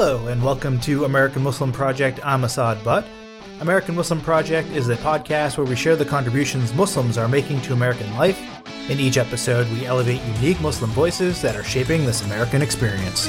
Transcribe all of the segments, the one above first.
Hello, and welcome to American Muslim Project. I'm Asad Butt. American Muslim Project is a podcast where we share the contributions Muslims are making to American life. In each episode, we elevate unique Muslim voices that are shaping this American experience.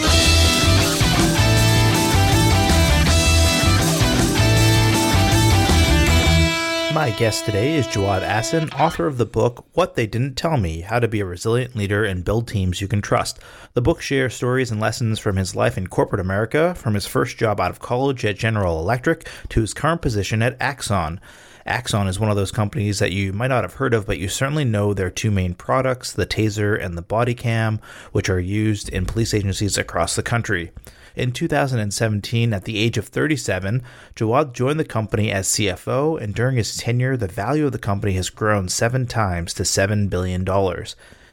My guest today is Jawad Ahsan, author of the book What They Didn't Tell Me How to Be a Resilient Leader and Build Teams You Can Trust. The book shares stories and lessons from his life in corporate America, from his first job out of college at General Electric to his current position at Axon. Axon is one of those companies that you might not have heard of, but you certainly know their two main products, the Taser and the Body Cam, which are used in police agencies across the country. In 2017, at the age of 37, Jawad joined the company as CFO, and during his tenure, the value of the company has grown seven times to $7 billion.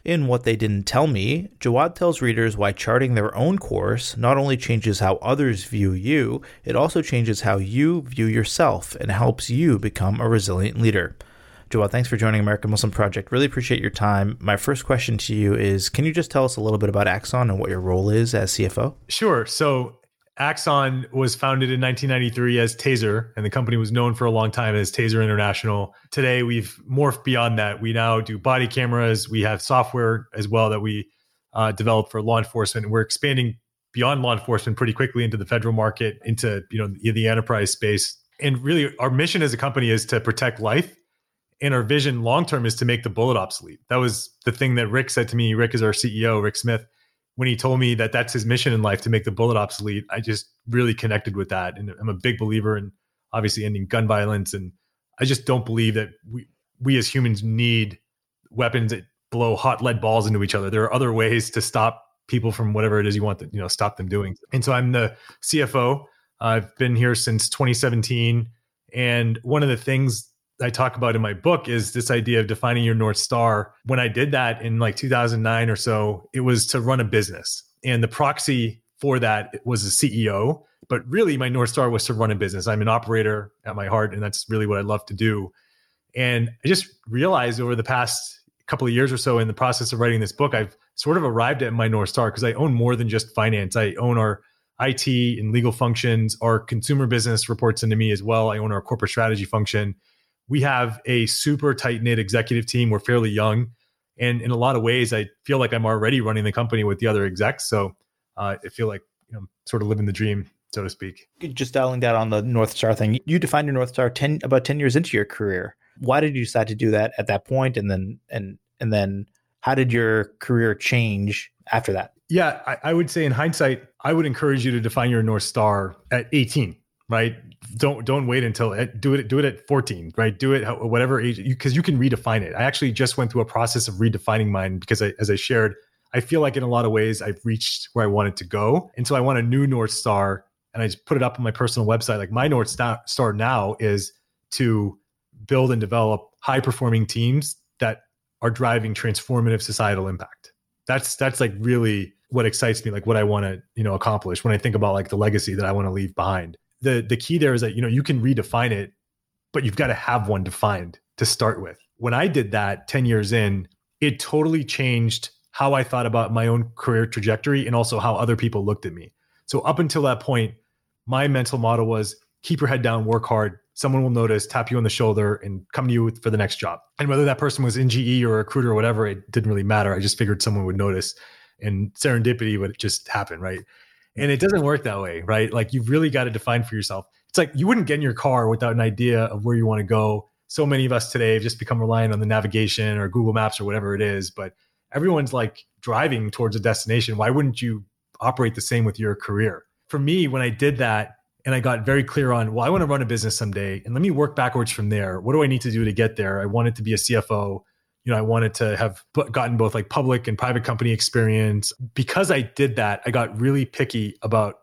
In What They Didn't Tell Me, Jawad tells readers why charting their own course not only changes how others view you, it also changes how you view yourself and helps you become a resilient leader. Jawad, thanks for joining American Muslim Project. Really appreciate your time. My first question to you is Can you just tell us a little bit about Axon and what your role is as CFO? Sure. So, Axon was founded in 1993 as Taser, and the company was known for a long time as Taser International. Today, we've morphed beyond that. We now do body cameras. We have software as well that we uh, develop for law enforcement. We're expanding beyond law enforcement pretty quickly into the federal market, into you know the enterprise space. And really, our mission as a company is to protect life and our vision long term is to make the bullet obsolete. That was the thing that Rick said to me. Rick is our CEO, Rick Smith. When he told me that that's his mission in life to make the bullet obsolete, I just really connected with that. And I'm a big believer in obviously ending gun violence. And I just don't believe that we, we as humans need weapons that blow hot lead balls into each other. There are other ways to stop people from whatever it is you want to, you know, stop them doing. And so I'm the CFO. I've been here since 2017. And one of the things I talk about in my book is this idea of defining your North Star. When I did that in like 2009 or so, it was to run a business. And the proxy for that was a CEO. But really, my North Star was to run a business. I'm an operator at my heart, and that's really what I love to do. And I just realized over the past couple of years or so in the process of writing this book, I've sort of arrived at my North Star because I own more than just finance. I own our IT and legal functions. Our consumer business reports into me as well. I own our corporate strategy function we have a super tight knit executive team. We're fairly young. And in a lot of ways, I feel like I'm already running the company with the other execs. So uh, I feel like you know, I'm sort of living the dream, so to speak. Just dialing down on the North Star thing, you defined your North Star 10, about 10 years into your career. Why did you decide to do that at that point? And then, and, and then how did your career change after that? Yeah, I, I would say in hindsight, I would encourage you to define your North Star at 18 right? Don't don't wait until eh, do it do it at 14 right? Do it whatever age because you, you, can redefine it. I actually just went through a process of redefining mine because I, as i shared i feel like in a lot of ways i've reached where i wanted to go. And so i want a new north star and i just put it up on my personal website. Like my north star now is to build and develop high performing teams that are driving transformative societal impact. That's that's like really what excites me, like what I want to, you know, accomplish when I think about like the legacy that I want to leave behind. The the key there is that, you know, you can redefine it, but you've got to have one defined to start with. When I did that 10 years in, it totally changed how I thought about my own career trajectory and also how other people looked at me. So up until that point, my mental model was keep your head down, work hard. Someone will notice, tap you on the shoulder, and come to you for the next job. And whether that person was in GE or a recruiter or whatever, it didn't really matter. I just figured someone would notice and serendipity would just happen, right? And it doesn't work that way, right? Like you've really got to define for yourself. It's like you wouldn't get in your car without an idea of where you want to go. So many of us today have just become reliant on the navigation or Google Maps or whatever it is, but everyone's like driving towards a destination. Why wouldn't you operate the same with your career? For me, when I did that and I got very clear on, well, I want to run a business someday and let me work backwards from there. What do I need to do to get there? I wanted to be a CFO you know, I wanted to have gotten both like public and private company experience. Because I did that, I got really picky about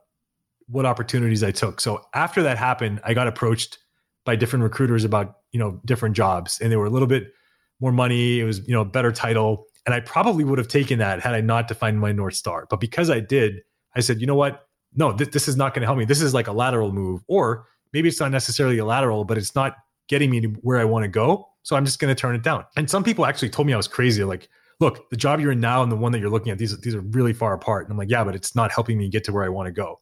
what opportunities I took. So after that happened, I got approached by different recruiters about, you know, different jobs and they were a little bit more money, it was, you know, a better title, and I probably would have taken that had I not defined my north star. But because I did, I said, "You know what? No, th- this is not going to help me. This is like a lateral move or maybe it's not necessarily a lateral, but it's not getting me to where I want to go. So I'm just going to turn it down. And some people actually told me I was crazy. Like, look, the job you're in now and the one that you're looking at, these, these are really far apart. And I'm like, yeah, but it's not helping me get to where I want to go.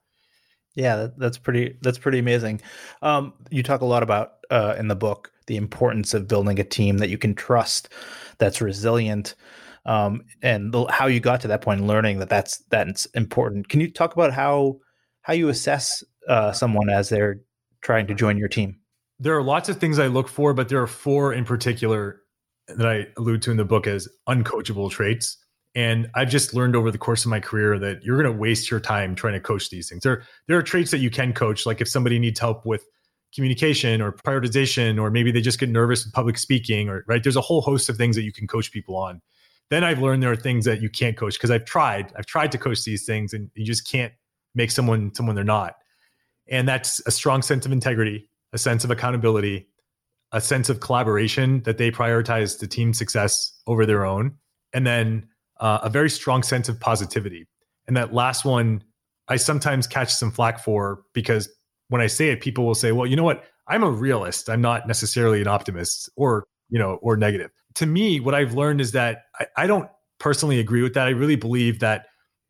Yeah, that's pretty. That's pretty amazing. Um, you talk a lot about uh, in the book the importance of building a team that you can trust, that's resilient, um, and the, how you got to that point, learning that that's that's important. Can you talk about how how you assess uh, someone as they're trying to join your team? There are lots of things I look for, but there are four in particular that I allude to in the book as uncoachable traits. And I've just learned over the course of my career that you're going to waste your time trying to coach these things. There, there are traits that you can coach, like if somebody needs help with communication or prioritization, or maybe they just get nervous with public speaking, or right. There's a whole host of things that you can coach people on. Then I've learned there are things that you can't coach because I've tried. I've tried to coach these things, and you just can't make someone someone they're not. And that's a strong sense of integrity, a sense of accountability, a sense of collaboration that they prioritize the team success over their own, and then uh, a very strong sense of positivity. And that last one, I sometimes catch some flack for because when I say it, people will say, "Well, you know what? I'm a realist. I'm not necessarily an optimist, or you know, or negative." To me, what I've learned is that I, I don't personally agree with that. I really believe that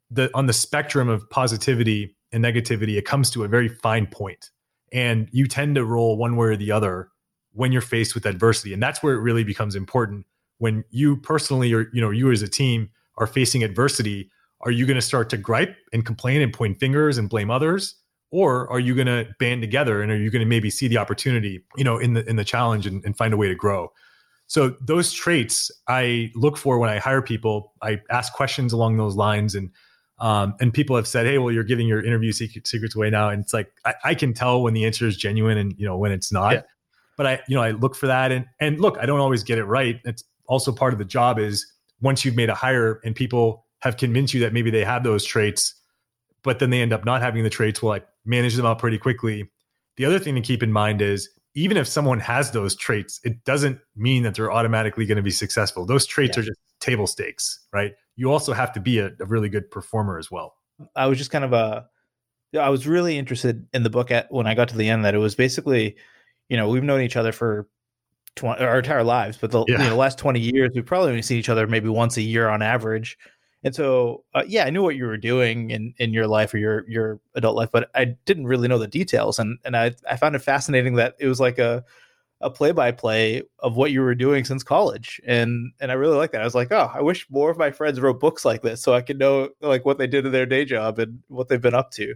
the on the spectrum of positivity and negativity, it comes to a very fine point and you tend to roll one way or the other when you're faced with adversity. And that's where it really becomes important. When you personally or you know you as a team are facing adversity are you going to start to gripe and complain and point fingers and blame others? Or are you going to band together and are you going to maybe see the opportunity you know in the in the challenge and, and find a way to grow? So those traits i look for when i hire people. I ask questions along those lines and um, and people have said, "Hey, well, you're giving your interview secret, secrets away now," and it's like I, I, can tell when the answer is genuine and you know when it's not. Yeah. But I, you know, I look for that, and and look, I don't always get it right. It's also part of the job is once you've made a hire and people have convinced you that maybe they have those traits, but then they end up not having the traits. Well, I manage them out pretty quickly. The other thing to keep in mind is even if someone has those traits, it doesn't mean that they're automatically going to be successful. Those traits yeah. are just table stakes, right? You also have to be a, a, really good performer as well. I was just kind of a, I was really interested in the book at when I got to the end that it was basically, you know, we've known each other for 20, our entire lives, but the, yeah. you know, last 20 years, we've probably only seen each other maybe once a year on average. And so, uh, yeah, I knew what you were doing in, in your life or your your adult life, but I didn't really know the details. And and I I found it fascinating that it was like a a play by play of what you were doing since college, and and I really like that. I was like, oh, I wish more of my friends wrote books like this so I could know like what they did in their day job and what they've been up to.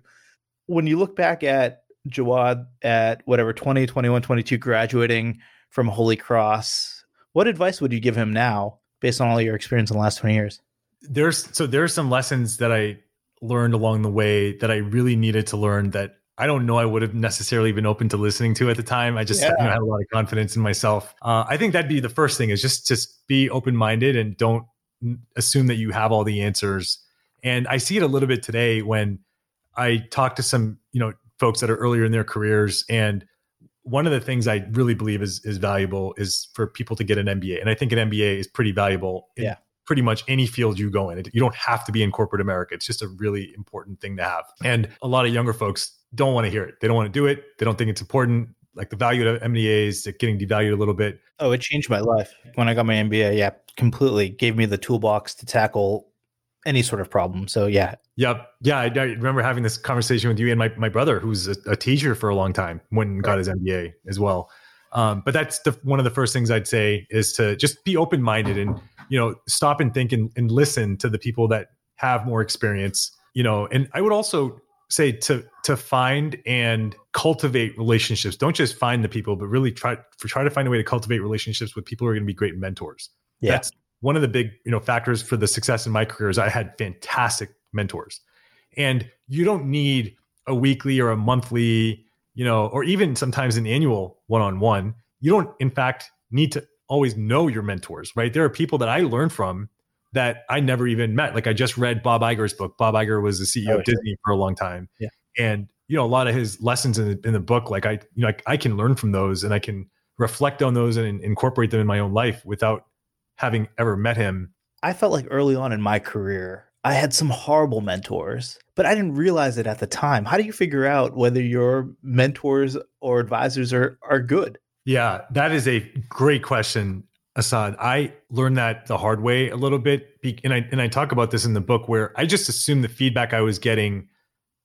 When you look back at Jawad at whatever 20, 21, 22, graduating from Holy Cross, what advice would you give him now based on all your experience in the last 20 years? there's so there's some lessons that I learned along the way that I really needed to learn that I don't know I would have necessarily been open to listening to at the time. I just yeah. you know, had a lot of confidence in myself. Uh, I think that'd be the first thing is just just be open minded and don't assume that you have all the answers. And I see it a little bit today when I talk to some you know folks that are earlier in their careers and one of the things I really believe is is valuable is for people to get an MBA, and I think an MBA is pretty valuable. yeah pretty much any field you go in. You don't have to be in corporate America. It's just a really important thing to have. And a lot of younger folks don't want to hear it. They don't want to do it. They don't think it's important. Like the value of MBA is getting devalued a little bit. Oh, it changed my life when I got my MBA. Yeah, completely gave me the toolbox to tackle any sort of problem. So yeah. Yep. Yeah. I, I remember having this conversation with you and my, my brother, who's a, a teacher for a long time, when got his MBA as well. Um, but that's the one of the first things I'd say is to just be open minded and you know stop and think and, and listen to the people that have more experience. You know, and I would also say to to find and cultivate relationships. Don't just find the people, but really try for try to find a way to cultivate relationships with people who are going to be great mentors. Yeah. That's one of the big you know factors for the success in my career is I had fantastic mentors, and you don't need a weekly or a monthly you know, or even sometimes an annual one on one, you don't, in fact, need to always know your mentors, right? There are people that I learned from that I never even met. Like I just read Bob Iger's book. Bob Iger was the CEO oh, of Disney for a long time. Yeah. And, you know, a lot of his lessons in the, in the book, like I, you know, I, I can learn from those and I can reflect on those and incorporate them in my own life without having ever met him. I felt like early on in my career, I had some horrible mentors, but I didn't realize it at the time. How do you figure out whether your mentors or advisors are are good? Yeah, that is a great question, Asad. I learned that the hard way a little bit, and I and I talk about this in the book where I just assumed the feedback I was getting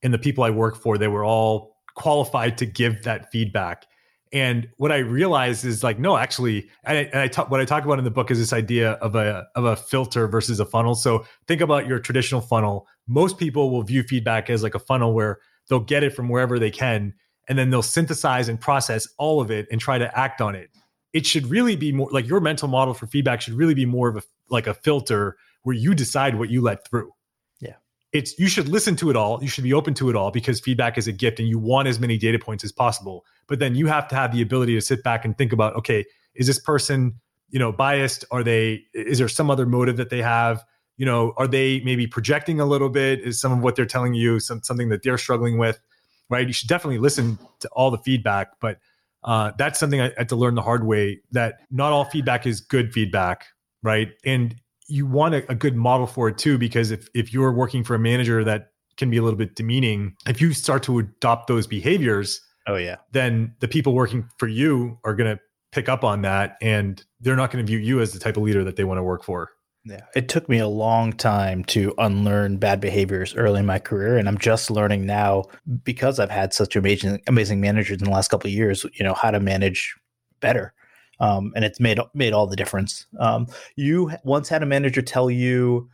and the people I work for, they were all qualified to give that feedback. And what I realized is like, no, actually, and I, and I talk, what I talk about in the book is this idea of a of a filter versus a funnel. So think about your traditional funnel. Most people will view feedback as like a funnel where they'll get it from wherever they can, and then they'll synthesize and process all of it and try to act on it. It should really be more like your mental model for feedback should really be more of a like a filter where you decide what you let through. Yeah. it's you should listen to it all. You should be open to it all because feedback is a gift and you want as many data points as possible. But then you have to have the ability to sit back and think about okay is this person you know biased? Are they is there some other motive that they have? You know are they maybe projecting a little bit? Is some of what they're telling you some, something that they're struggling with right? You should definitely listen to all the feedback but uh, that's something I had to learn the hard way that not all feedback is good feedback right and you want a, a good model for it too, because if if you're working for a manager that can be a little bit demeaning, if you start to adopt those behaviors, oh yeah, then the people working for you are going to pick up on that, and they're not going to view you as the type of leader that they want to work for. Yeah, it took me a long time to unlearn bad behaviors early in my career, and I'm just learning now because I've had such amazing, amazing managers in the last couple of years. You know how to manage better um, and it's made made all the difference. Um, you once had a manager tell you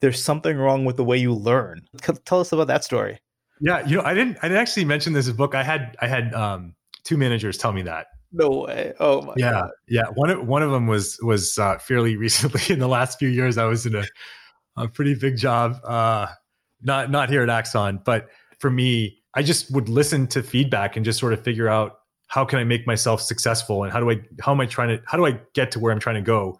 there's something wrong with the way you learn. Tell us about that story. Yeah, you know, I didn't I didn't actually mention this book. I had I had um, two managers tell me that. No way! Oh my yeah, God. yeah. One of one of them was was uh, fairly recently in the last few years. I was in a a pretty big job, uh, not not here at Axon, but for me, I just would listen to feedback and just sort of figure out how can I make myself successful and how do I how am I trying to how do I get to where I'm trying to go?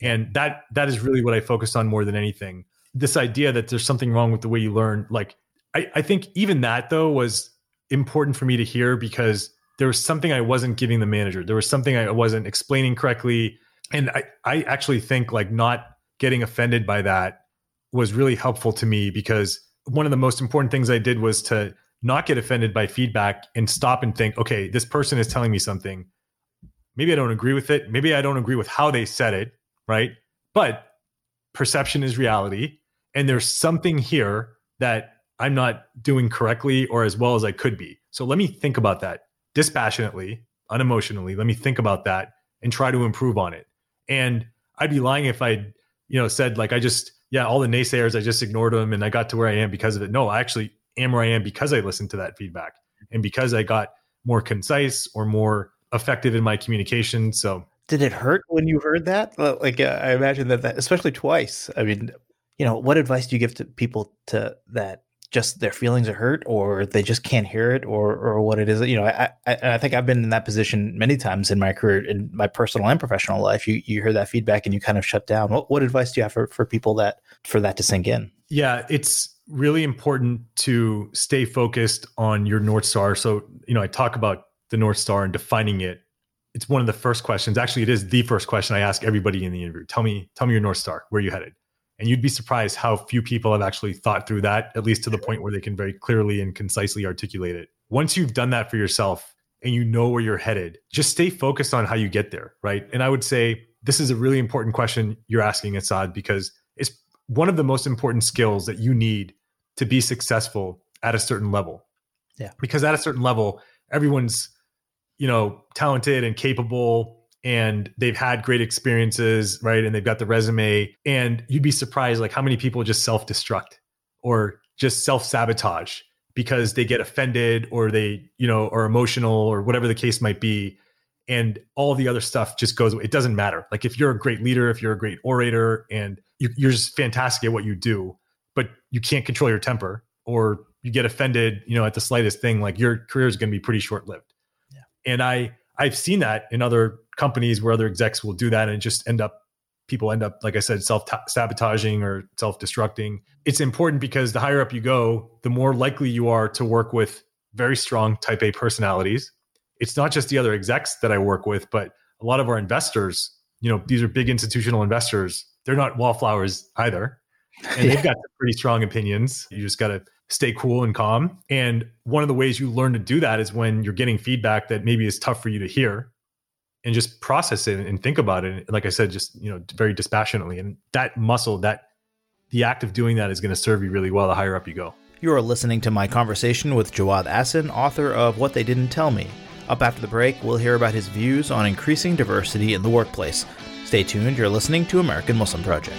And that that is really what I focused on more than anything. This idea that there's something wrong with the way you learn, like I, I think even that though was important for me to hear because there was something I wasn't giving the manager. There was something I wasn't explaining correctly. And I, I actually think like not getting offended by that was really helpful to me because one of the most important things I did was to not get offended by feedback and stop and think, okay, this person is telling me something. Maybe I don't agree with it. Maybe I don't agree with how they said it, right? But perception is reality. And there's something here that I'm not doing correctly or as well as I could be. So let me think about that dispassionately, unemotionally. Let me think about that and try to improve on it. And I'd be lying if I, you know, said like I just, yeah, all the naysayers, I just ignored them and I got to where I am because of it. No, I actually am where I am because I listened to that feedback and because I got more concise or more effective in my communication. So, did it hurt when you heard that? Like, uh, I imagine that, that, especially twice. I mean, you know, what advice do you give to people to that just their feelings are hurt or they just can't hear it or or what it is? You know, I, I, I think I've been in that position many times in my career, in my personal and professional life. You you hear that feedback and you kind of shut down. What what advice do you have for for people that for that to sink in? Yeah, it's really important to stay focused on your North Star. So, you know, I talk about the North Star and defining it it's one of the first questions. Actually, it is the first question I ask everybody in the interview. Tell me, tell me your North Star. Where are you headed? And you'd be surprised how few people have actually thought through that, at least to the point where they can very clearly and concisely articulate it. Once you've done that for yourself and you know where you're headed, just stay focused on how you get there. Right. And I would say this is a really important question you're asking, Asad, because it's one of the most important skills that you need to be successful at a certain level. Yeah. Because at a certain level, everyone's, you know, talented and capable and they've had great experiences, right? And they've got the resume. And you'd be surprised like how many people just self-destruct or just self-sabotage because they get offended or they, you know, are emotional or whatever the case might be. And all the other stuff just goes away. It doesn't matter. Like if you're a great leader, if you're a great orator and you're just fantastic at what you do, but you can't control your temper or you get offended, you know, at the slightest thing, like your career is going to be pretty short lived. Yeah. And I, I've seen that in other companies where other execs will do that and just end up people end up like i said self sabotaging or self destructing it's important because the higher up you go the more likely you are to work with very strong type a personalities. It's not just the other execs that i work with but a lot of our investors you know these are big institutional investors. They're not wallflowers either. And they've got pretty strong opinions. You just got to stay cool and calm and one of the ways you learn to do that is when you're getting feedback that maybe is tough for you to hear and just process it and think about it. Like I said, just you know, very dispassionately. And that muscle, that the act of doing that is going to serve you really well the higher up you go. You are listening to my conversation with Jawad Ahsan, author of What They Didn't Tell Me. Up after the break, we'll hear about his views on increasing diversity in the workplace. Stay tuned, you're listening to American Muslim Project.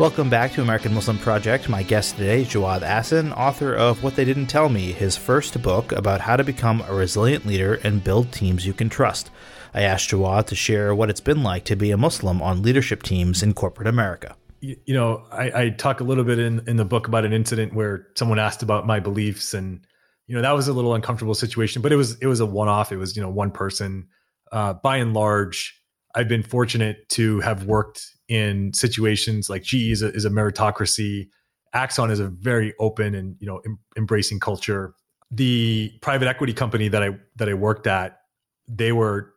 Welcome back to American Muslim Project. My guest today is Jawad Ahsan, author of What They Didn't Tell Me, his first book about how to become a resilient leader and build teams you can trust. I asked Jawad to share what it's been like to be a Muslim on leadership teams in corporate America. You, you know, I, I, talk a little bit in, in the book about an incident where someone asked about my beliefs, and you know that was a little uncomfortable situation, but it was it was a one off. It was you know one person. Uh, by and large, I've been fortunate to have worked in situations like GE is a, is a meritocracy. Axon is a very open and you know em- embracing culture. The private equity company that I that I worked at, they were,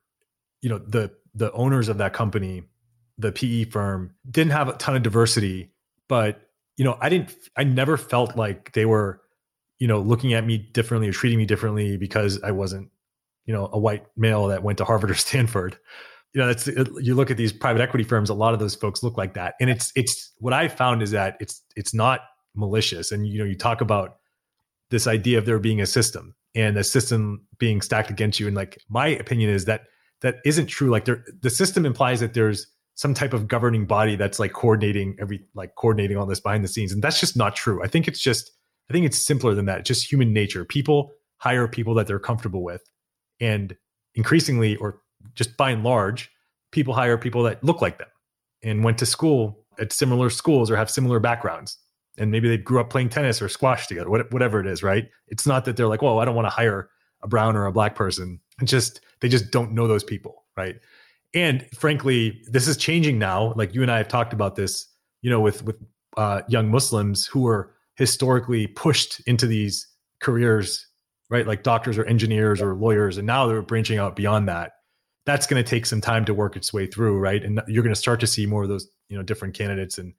you know, the the owners of that company, the PE firm, didn't have a ton of diversity, but you know, I didn't, I never felt like they were, you know, looking at me differently or treating me differently because I wasn't, you know, a white male that went to Harvard or Stanford you know, that's you look at these private equity firms. A lot of those folks look like that, and it's it's what I found is that it's it's not malicious. And you know, you talk about this idea of there being a system and a system being stacked against you. And like my opinion is that that isn't true. Like there, the system implies that there's some type of governing body that's like coordinating every like coordinating all this behind the scenes, and that's just not true. I think it's just I think it's simpler than that. Just human nature. People hire people that they're comfortable with, and increasingly or just by and large, people hire people that look like them and went to school at similar schools or have similar backgrounds. And maybe they grew up playing tennis or squash together, whatever it is, right? It's not that they're like, well, I don't want to hire a brown or a black person. It's just, they just don't know those people, right? And frankly, this is changing now. Like you and I have talked about this, you know, with, with uh, young Muslims who are historically pushed into these careers, right? Like doctors or engineers or lawyers. And now they're branching out beyond that that's going to take some time to work its way through, right? And you're going to start to see more of those, you know, different candidates, and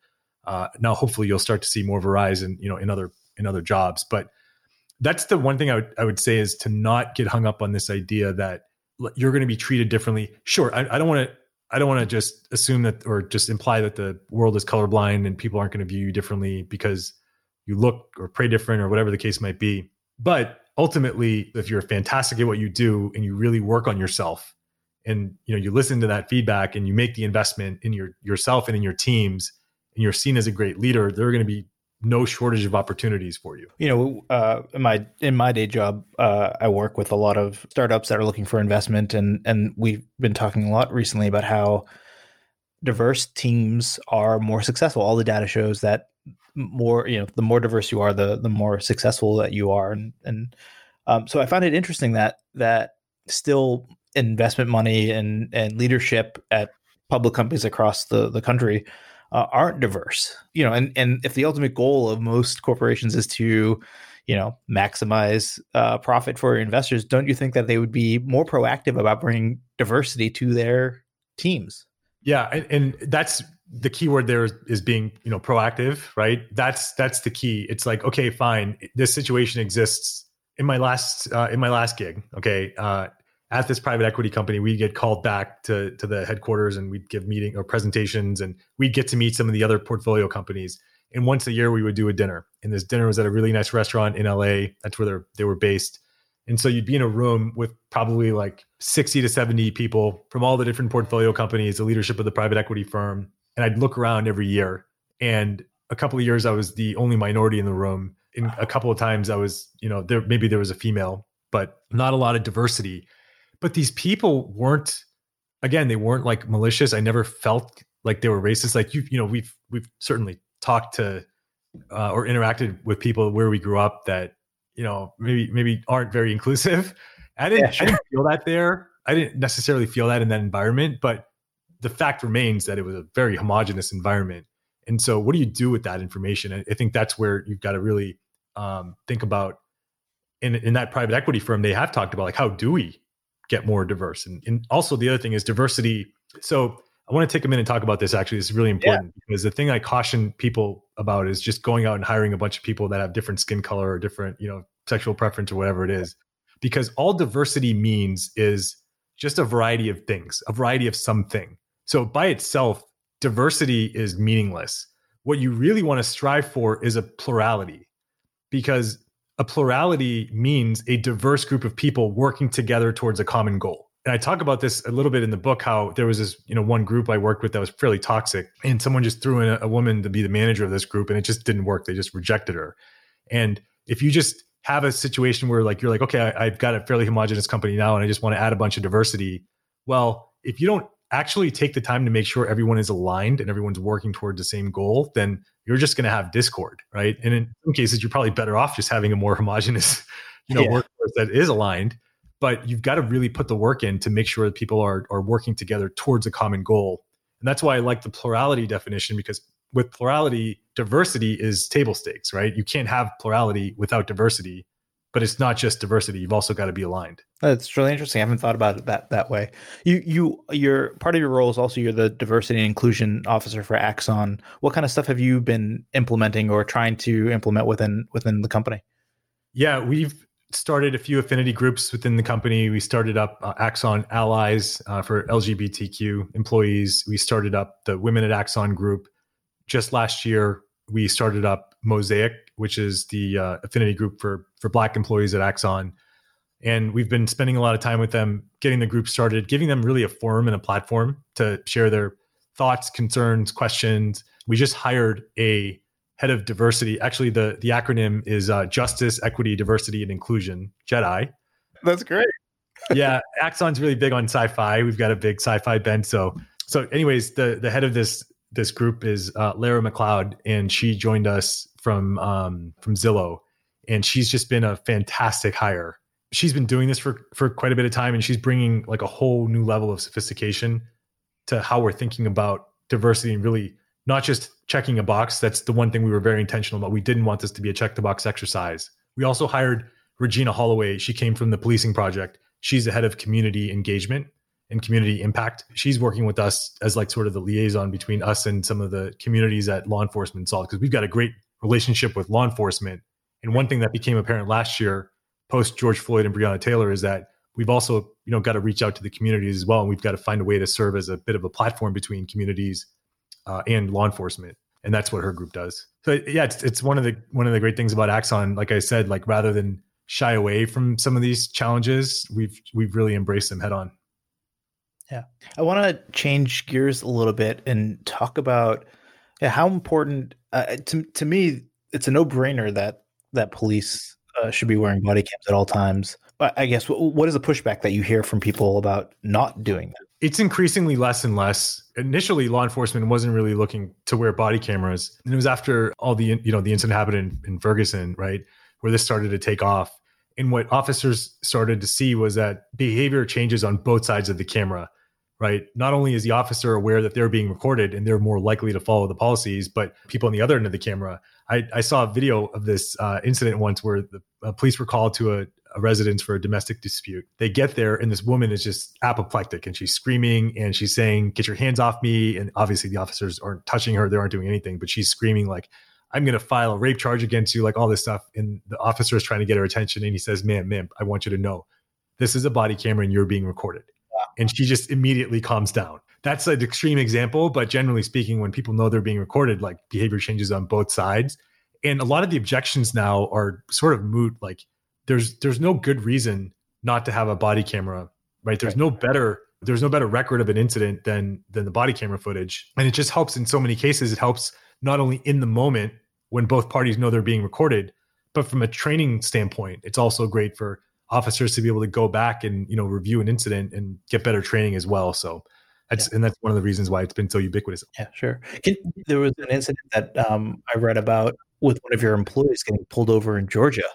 uh, now hopefully you'll start to see more Verizon, you know, in other in other jobs. But that's the one thing I would I would say is to not get hung up on this idea that you're going to be treated differently. Sure, I, I don't want to I don't want to just assume that or just imply that the world is colorblind and people aren't going to view you differently because you look or pray different or whatever the case might be. But ultimately, if you're fantastic at what you do and you really work on yourself and you know you listen to that feedback and you make the investment in your yourself and in your teams and you're seen as a great leader there are going to be no shortage of opportunities for you. You know uh, in my in my day job uh, i work with a lot of startups that are looking for investment and and we've been talking a lot recently about how diverse teams are more successful. All the data shows that more you know the more diverse you are the the more successful that you are and and um, so i find it interesting that that still investment money and and leadership at public companies across the the country uh, aren't diverse. You know, and and if the ultimate goal of most corporations is to you know maximize uh, profit for investors, don't you think that they would be more proactive about bringing diversity to their teams? Yeah, and, and that's the key word there is, being you know proactive, right? That's that's the key. It's like okay, fine, this situation exists. In my last uh, in my last gig, okay, uh, at this private equity company, we'd get called back to to the headquarters and we'd give meeting or presentations, and we'd get to meet some of the other portfolio companies. And once a year we would do a dinner. And this dinner was at a really nice restaurant in la that's where they were based. And so you'd be in a room with probably like 60 to 70 people from all the different portfolio companies the leadership of the private equity firm. And i'd look around every year. And a couple of years i was the only minority in the room. In a couple of times i was you know there maybe there was a female but not a lot of diversity but these people weren't again they weren't like malicious i never felt like they were racist like you you know we've we've certainly talked to uh, or interacted with people where we grew up that you know maybe maybe aren't very inclusive. I didn't, yeah, sure. I didn't feel that there. I didn't necessarily feel that in that environment, but the fact remains that it was a very homogenous environment. And so, what do you do with that information? I think that's where you've got to really um, think about. In in that private equity firm, they have talked about like how do we get more diverse, and, and also the other thing is diversity. So I want to take a minute and talk about this. Actually, this is really important yeah. because the thing I caution people about is just going out and hiring a bunch of people that have different skin color or different, you know, sexual preference or whatever it is. Because all diversity means is just a variety of things, a variety of something. So by itself, diversity is meaningless. What you really want to strive for is a plurality because a plurality means a diverse group of people working together towards a common goal and I talk about this a little bit in the book how there was this, you know, one group I worked with that was fairly toxic and someone just threw in a, a, woman to be the manager of this group and it just didn't work. They just rejected her. And if you just have a situation where like you're like, okay, I, I've got a fairly homogenous company now and I just want to add a bunch of diversity. Well, if you don't actually take the time to make sure everyone is aligned and everyone's working towards the same goal, then you're just going to have discord, right? And in some cases, you're probably better off just having a more homogenous, you know, yeah. workforce that is aligned but you've got to really put the work in to make sure that people are are working together towards a common goal and that's why i like the plurality definition because with plurality diversity is table stakes right you can't have plurality without diversity but it's not just diversity you've also got to be aligned that's really interesting i haven't thought about it that that way you you your part of your role is also you're the diversity and inclusion officer for axon what kind of stuff have you been implementing or trying to implement within within the company yeah we've started a few affinity groups within the company. We started up uh, Axon Allies uh, for LGBTQ employees. We started up the Women at Axon group. Just last year, we started up Mosaic, which is the uh, affinity group for for Black employees at Axon. And we've been spending a lot of time with them, getting the group started, giving them really a forum and a platform to share their thoughts, concerns, questions. We just hired a head of diversity. Actually, the the acronym is uh, Justice, Equity, Diversity, and Inclusion. JEDI. That's great. yeah, Axon's really big on sci-fi. We've got a big sci-fi bent. So, so anyways, the the head of this this group is uh, Lara McLeod, and she joined us from um, from Zillow, and she's just been a fantastic hire. She's been doing this for for quite a bit of time, and she's bringing like a whole new level of sophistication to how we're thinking about diversity and really not just checking a box. That's the one thing we were very intentional about. We didn't want this to be a check the box exercise. We also hired Regina Holloway. She came from the policing project. She's the head of community engagement and community impact. She's working with us as like sort of the liaison between us and some of the communities that law enforcement solve because we've got a great relationship with law enforcement. And one thing that became apparent last year, post George Floyd and Breonna Taylor, is that we've also you know got to reach out to the communities as well, and we've got to find a way to serve as a bit of a platform between communities uh, and law enforcement and that's what her group does so yeah it's, it's one of the one of the great things about axon like i said like rather than shy away from some of these challenges we've we've really embraced them head on yeah i want to change gears a little bit and talk about yeah, how important uh, to, to me it's a no-brainer that that police uh, should be wearing body cams at all times but i guess what, what is the pushback that you hear from people about not doing that it's increasingly less and less. Initially, law enforcement wasn't really looking to wear body cameras, and it was after all the you know the incident happened in, in Ferguson, right, where this started to take off. And what officers started to see was that behavior changes on both sides of the camera. Right? Not only is the officer aware that they're being recorded and they're more likely to follow the policies, but people on the other end of the camera. I, I saw a video of this uh, incident once where the uh, police were called to a, a residence for a domestic dispute. They get there and this woman is just apoplectic and she's screaming and she's saying, Get your hands off me. And obviously the officers aren't touching her, they aren't doing anything, but she's screaming like, I'm going to file a rape charge against you, like all this stuff. And the officer is trying to get her attention. And he says, Ma'am, ma'am, I want you to know this is a body camera and you're being recorded. And she just immediately calms down. That's an extreme example, but generally speaking, when people know they're being recorded, like behavior changes on both sides. And a lot of the objections now are sort of moot. Like there's there's no good reason not to have a body camera, right? There's right. no better there's no better record of an incident than than the body camera footage. And it just helps in so many cases. It helps not only in the moment when both parties know they're being recorded, but from a training standpoint, it's also great for officers to be able to go back and you know review an incident and get better training as well. So that's yeah. and that's one of the reasons why it's been so ubiquitous. Yeah, sure. Can, there was an incident that um, I read about with one of your employees getting pulled over in Georgia,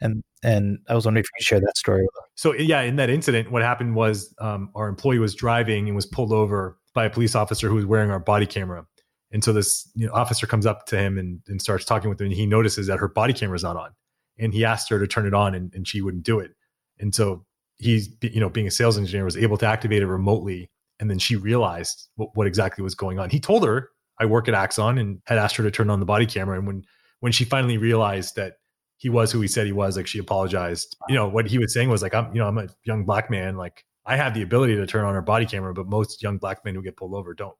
and and I was wondering if you could share that story. So yeah, in that incident, what happened was um, our employee was driving and was pulled over by a police officer who was wearing our body camera. And so this you know, officer comes up to him and, and starts talking with him, and he notices that her body camera is not on and he asked her to turn it on and, and she wouldn't do it. And so he's you know being a sales engineer was able to activate it remotely. And then she realized what, what exactly was going on. He told her i work at axon and had asked her to turn on the body camera. And when when she finally realized that he was who he said he was like she apologized. You know what he was saying was like i'm you know i'm a young black man. Like i have the ability to turn on her body camera but most young black men who get pulled over don't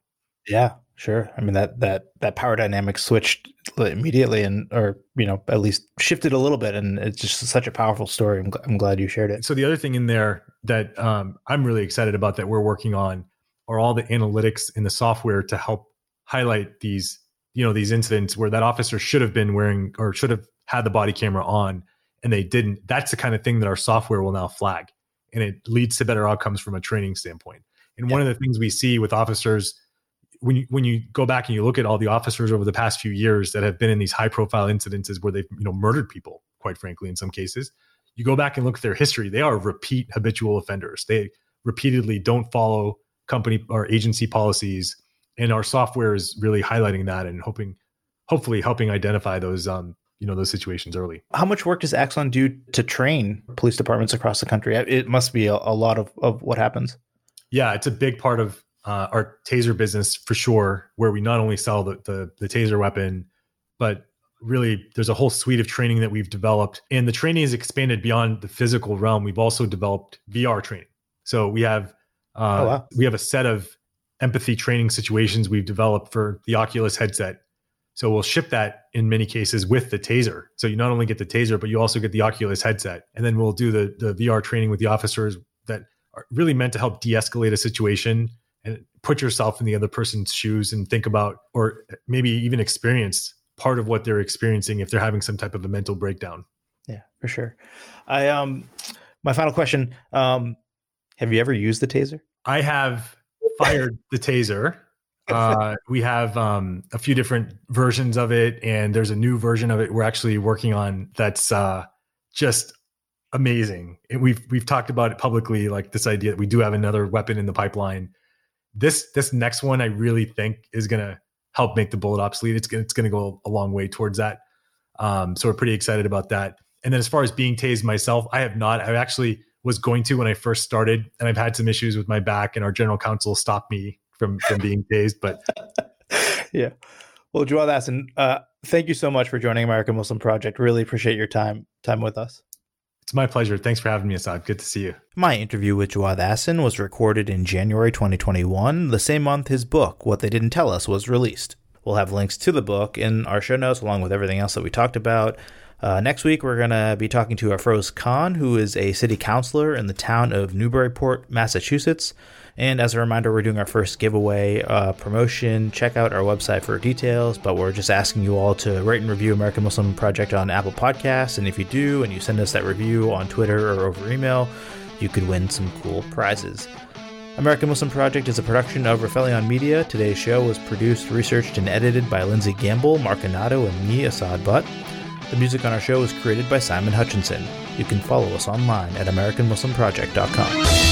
yeah, sure. I mean that that that power dynamic switched immediately, and or you know at least shifted a little bit, and it's just such a powerful story. I'm, I'm glad you shared it. So the other thing in there that um, I'm really excited about that we're working on are all the analytics in the software to help highlight these you know these incidents where that officer should have been wearing or should have had the body camera on and they didn't. That's the kind of thing that our software will now flag, and it leads to better outcomes from a training standpoint. And yeah. one of the things we see with officers when you when you go back and you look at all the officers over the past few years that have been in these high profile incidences where they've you know murdered people, quite frankly, in some cases, you go back and look at their history. They are repeat habitual offenders. They repeatedly don't follow company or agency policies, and our software is really highlighting that and hoping, hopefully, helping identify those um, you know those situations early. How much work does Axon do to train police departments across the country? It must be a, a lot of, of what happens. Yeah, it's a big part of uh, our taser business for sure, where we not only sell the, the, the taser weapon, but really there's a whole suite of training that we've developed, and the training has expanded beyond the physical realm. We've also developed VR training. So we have uh, oh, wow. we have a set of empathy training situations we've developed for the Oculus headset. So we'll ship that in many cases with the taser. So you not only get the taser, but you also get the Oculus headset, and then we'll do the the VR training with the officers that are really meant to help de-escalate a situation and put yourself in the other person's shoes and think about or maybe even experience part of what they're experiencing if they're having some type of a mental breakdown. Yeah for sure. I um my final question um have you ever used the taser? I have fired the taser. Uh, we have um, a few different versions of it, and there's a new version of it we're actually working on that's uh, just amazing. And we've we've talked about it publicly, like this idea that we do have another weapon in the pipeline this this next one I really think is gonna help make the bullet obsolete. It's gonna it's gonna go a long way towards that. Um, so we're pretty excited about that. And then as far as being tased myself, I have not. I actually was going to when I first started, and I've had some issues with my back, and our general counsel stopped me from from being tased. But yeah, well, Jawad Ahsan, uh, thank you so much for joining American Muslim Project. Really appreciate your time time with us. It's my pleasure. Thanks for having me, Asad. Good to see you. My interview with Jawad Ahsan was recorded in January 2021, the same month his book, What They Didn't Tell Us, was released. We'll have links to the book in our show notes along with everything else that we talked about. Uh, next week, we're going to be talking to Afroz Khan, who is a city councilor in the town of Newburyport, Massachusetts. And as a reminder, we're doing our first giveaway uh, promotion. Check out our website for details, but we're just asking you all to rate and review American Muslim Project on Apple Podcasts. And if you do, and you send us that review on Twitter or over email, you could win some cool prizes. American Muslim Project is a production of Rifelion Media. Today's show was produced, researched, and edited by Lindsay Gamble, Mark Anato, and me, Asad Butt. The music on our show was created by Simon Hutchinson. You can follow us online at AmericanMuslimProject.com.